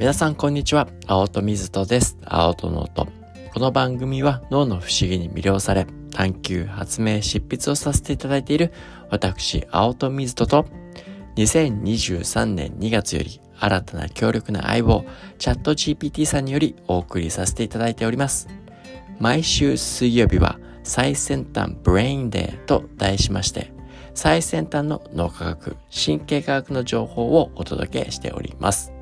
皆さんこんにちは。青砥瑞人です。青砥の音。この番組は脳の不思議に魅了され、探求、発明、執筆をさせていただいている私、青砥瑞人と、2023年2月より新たな強力な相棒、チャット GPT さんによりお送りさせていただいております。毎週水曜日は最先端 Brain デーと題しまして、最先端の脳科学、神経科学の情報をお届けしております。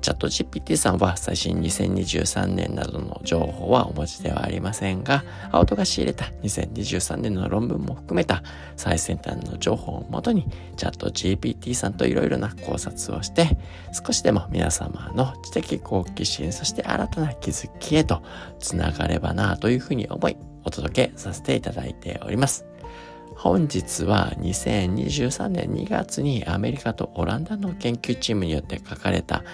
チャット GPT さんは最新2023年などの情報はお持ちではありませんが、青戸が仕入れた2023年の論文も含めた最先端の情報をもとに、チャット GPT さんといろいろな考察をして、少しでも皆様の知的好奇心、そして新たな気づきへとつながればなというふうに思い、お届けさせていただいております。本日は2023年2月にアメリカとオランダの研究チームによって書かれた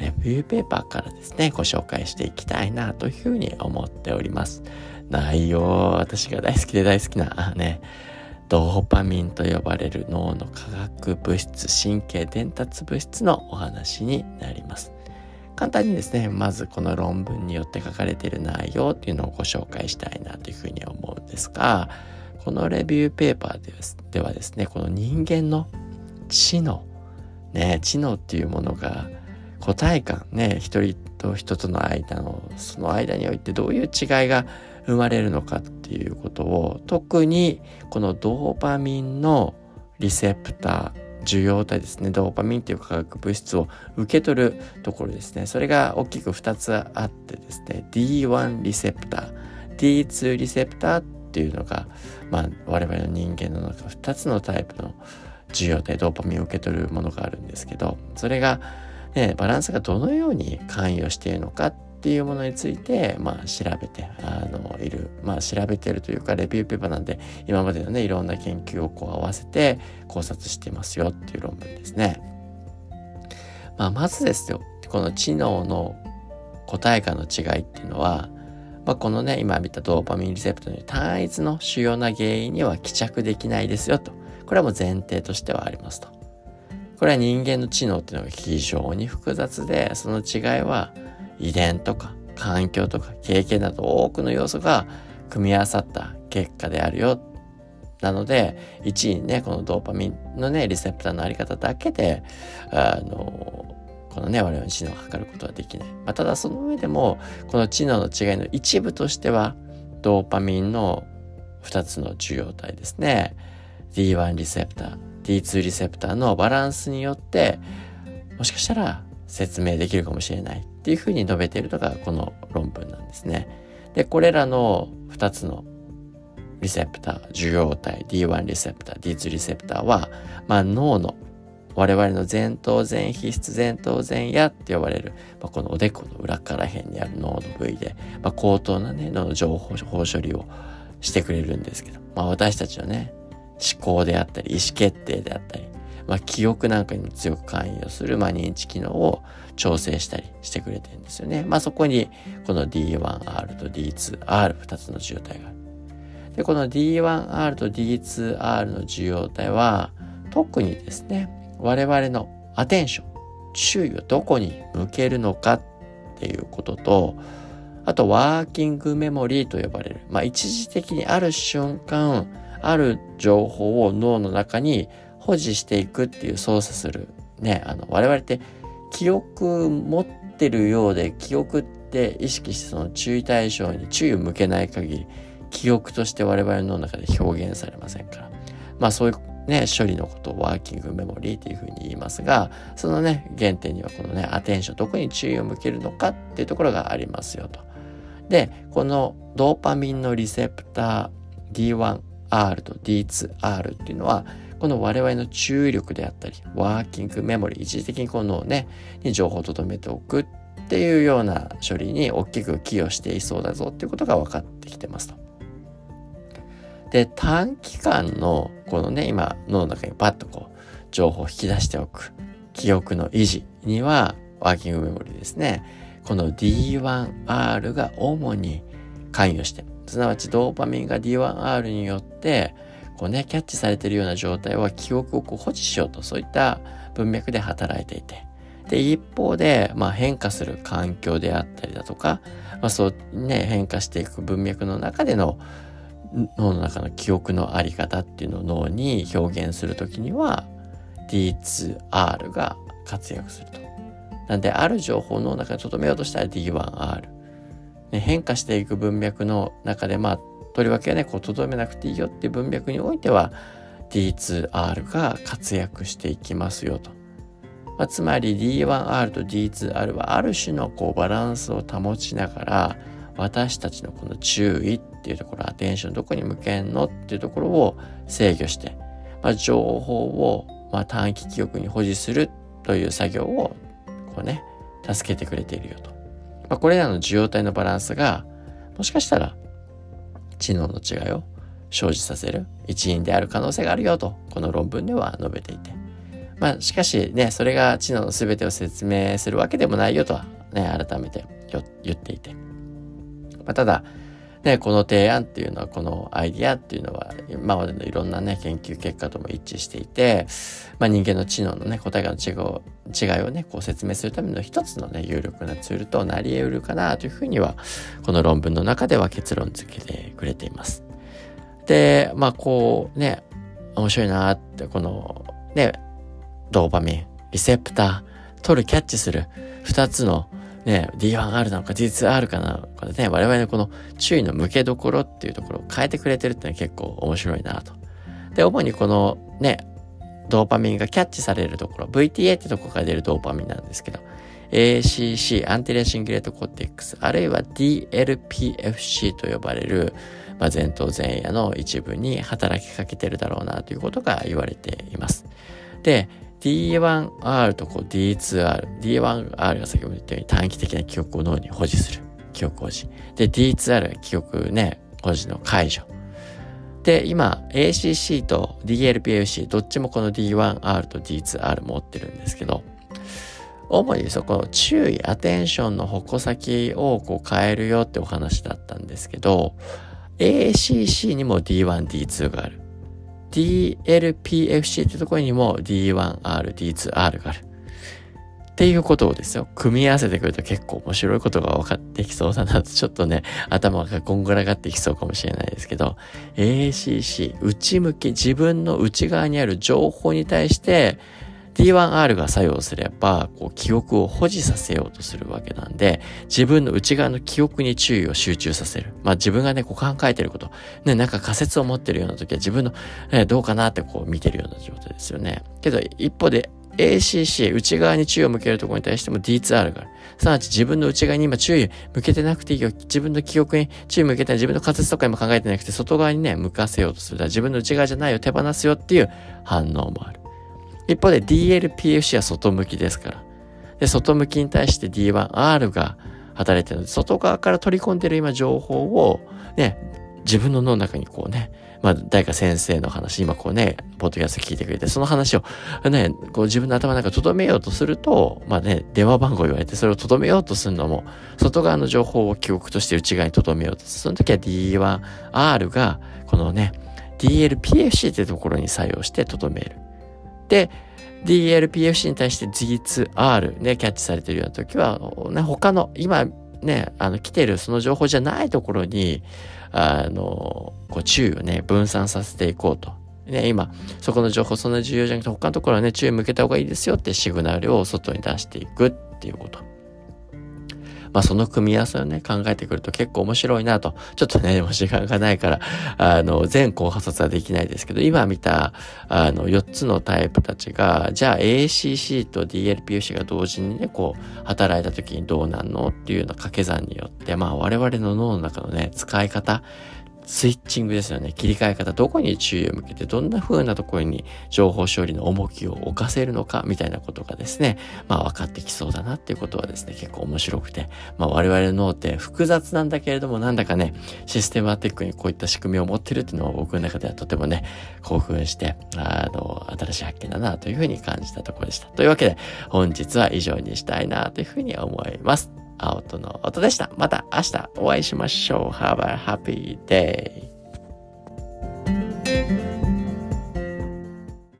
レビューペーパーからですね、ご紹介していきたいなというふうに思っております。内容、私が大好きで大好きなね、ドーパミンと呼ばれる脳の化学物質、神経伝達物質のお話になります。簡単にですね、まずこの論文によって書かれている内容っていうのをご紹介したいなというふうに思うんですが、このレビューペーパーではですね、この人間の知能、ね、知能っていうものが個体感ね一人と人との間のその間においてどういう違いが生まれるのかっていうことを特にこのドーパミンのリセプター受容体ですね。ドーパミンっていう化学物質を受け取るところですね。それが大きく2つあってですね。D1 リセプター D2 リセプターっていうのが、まあ、我々の人間の中2つのタイプの受容体ドーパミンを受け取るものがあるんですけどそれがバランスがどのように関与しているのかっていうものについて、まあ、調べてあのいる、まあ、調べてるというかレビューペーパーなんで今までのねいろんな研究をこう合わせて考察してますよっていう論文ですね。まあ、まずですよこの知能の個体化の違いっていうのは、まあ、このね今見たドーパミンリセプトに単一の主要な原因には帰着できないですよとこれはもう前提としてはありますと。これは人間の知能っていうのが非常に複雑で、その違いは遺伝とか環境とか経験など多くの要素が組み合わさった結果であるよ。なので、1位にね、このドーパミンのね、リセプターのあり方だけで、あの、このね、我々の知能を測ることはできない。まあ、ただその上でも、この知能の違いの一部としては、ドーパミンの2つの受容体ですね。D1 リセプター、D2 リセプターのバランスによってもしかしたら説明できるかもしれないっていうふうに述べているのがこの論文なんですね。で、これらの2つのリセプター、受容体、D1 リセプター、D2 リセプターは、まあ、脳の我々の前頭前皮質前頭前野って呼ばれる、まあ、このおでこの裏から辺にある脳の部位で、まあ、高等なね、脳の情報処理をしてくれるんですけど、まあ、私たちはね、思考であったり、意思決定であったり、まあ、記憶なんかにも強く関与する、まあ、認知機能を調整したりしてくれてるんですよね。まあ、そこに、この D1R と D2R、2つの受容体がある。で、この D1R と D2R の受容体は、特にですね、我々のアテンション、注意をどこに向けるのかっていうことと、あと、ワーキングメモリーと呼ばれる。まあ、一時的にある瞬間、ある情報を脳の中に保持していくっていう操作する。ね、あの、我々って記憶持ってるようで、記憶って意識してその注意対象に注意を向けない限り、記憶として我々の脳の中で表現されませんから。まあそういうね、処理のことをワーキングメモリーというふうに言いますが、そのね、原点にはこのね、アテンション、どこに注意を向けるのかっていうところがありますよと。で、このドーパミンのリセプター D1 R と D2R っていうのは、この我々の注意力であったり、ワーキングメモリー、一時的にこのね、に情報を留めておくっていうような処理に大きく寄与していそうだぞっていうことが分かってきてますと。で、短期間のこのね、今脳の中にパッとこう、情報を引き出しておく、記憶の維持には、ワーキングメモリーですね。この D1R が主に関与してすなわちドーパミンが D1R によってこうねキャッチされているような状態は記憶をこう保持しようとそういった文脈で働いていてで、一方で、まあ変化する環境であったりだとか、まあそうね、変化していく文脈の中での脳の中の記憶のあり方っていうのを脳に表現するときには D2R が活躍すると。なんで、ある情報脳の中に留めようとしたら D1R。ね、変化していく文脈の中で、まあ、とりわけね、こう、留めなくていいよっていう文脈においては、D2R が活躍していきますよと。まあ、つまり D1R と D2R はある種のこうバランスを保ちながら私たちのこの注意っていうところアテンションどこに向けんのっていうところを制御して、まあ、情報をま短期記憶に保持するという作業をこうね助けてくれているよと。まあ、これらの受容体のバランスがもしかしたら知能の違いを生じさせる一因である可能性があるよとこの論文では述べていて。まあしかしねそれが知能の全てを説明するわけでもないよとはね改めて言っていて、まあ、ただね、この提案っていうのは、このアイディアっていうのは、今までのいろんなね、研究結果とも一致していて、まあ、人間の知能のね、答えがの違い違いをね、こう説明するための一つのね、有力なツールとなり得るかなというふうには、この論文の中では結論付けてくれています。で、まあ、こうね、面白いなって、この、ね、ドーパミン、リセプター、取る、キャッチする、二つのね、D1R なのか D2R かなのかでね、我々のこの注意の向けどころっていうところを変えてくれてるってのは結構面白いなと。で、主にこのね、ドーパミンがキャッチされるところ、VTA ってとこから出るドーパミンなんですけど、ACC、 anterior cingulate cortex、あるいは DLPFC と呼ばれる、まあ、前頭前野の一部に働きかけてるだろうなということが言われています。で、D1R とこう D2R。D1R が先ほど言ったように短期的な記憶を脳に保持する。記憶保持。で、D2R が記憶ね、保持の解除。で、今、ACC と DLPFC、どっちもこの D1R と D2R 持ってるんですけど、主にそこの注意、アテンションの矛先をこう変えるよってお話だったんですけど、ACC にも D1、D2 がある。DLPFC ってところにも D1R、D2R がある。っていうことをですよ、組み合わせてくると結構面白いことが分かってきそうだなと、ちょっとね、頭がこんがらがってきそうかもしれないですけど、ACC、内向き、自分の内側にある情報に対して、D1R が作用すれば、こう、記憶を保持させようとするわけなんで、自分の内側の記憶に注意を集中させる。まあ自分がね、こう考えてること、ね、なんか仮説を持ってるような時は自分の、ね、どうかなってこう見てるような状態ですよね。けど、一方で ACC、内側に注意を向けるところに対しても D2R がある。すなわち自分の内側に今注意向けてなくていいよ。自分の記憶に注意向けてない自分の仮説とか今考えてなくて外側にね、向かせようとする。だから自分の内側じゃないよ、手放すよっていう反応もある。一方で DLPFC は外向きですから。で、外向きに対して D1R が働いてるので、外側から取り込んでる今情報を、ね、自分の脳の中にこうね、まあ、誰か先生の話、今こうね、ポッドキャスト聞いてくれて、その話をね、こう自分の頭の中留めようとすると、まあね、電話番号言われて、それを留めようとするのも、外側の情報を記憶として内側に留めようとする。その時は D1R が、このね、DLPFC ってところに作用して留める。で、DLPFC に対して G2R ね、キャッチされてるような時は、ね、他の、今ね、あの、来てるその情報じゃないところに、あの、こう注意をね、分散させていこうと。ね、今、そこの情報そんな重要じゃなくて、他のところはね、注意向けた方がいいですよってシグナルを外に出していくっていうこと。まあその組み合わせをね、考えてくると結構面白いなと。ちょっとね、でも時間がないから、あの、全高発はできないですけど、今見た、あの、4つのタイプたちが、じゃあ ACC と DLPUC が同時にね、こう、働いた時にどうなんのっていうような掛け算によって、まあ我々の脳の中のね、使い方、スイッチングですよね。切り替え方、どこに注意を向けて、どんな風なところに情報処理の重きを置かせるのか、みたいなことがですね、まあ分かってきそうだなっていうことはですね、結構面白くて、まあ我々の脳って複雑なんだけれども、なんだかね、システマティックにこういった仕組みを持ってるっていうのは僕の中ではとてもね、興奮して、あの、新しい発見だなというふうに感じたところでした。というわけで、本日は以上にしたいなというふうに思います。青との音でした。また明日お会いしましょう。Have a happy day.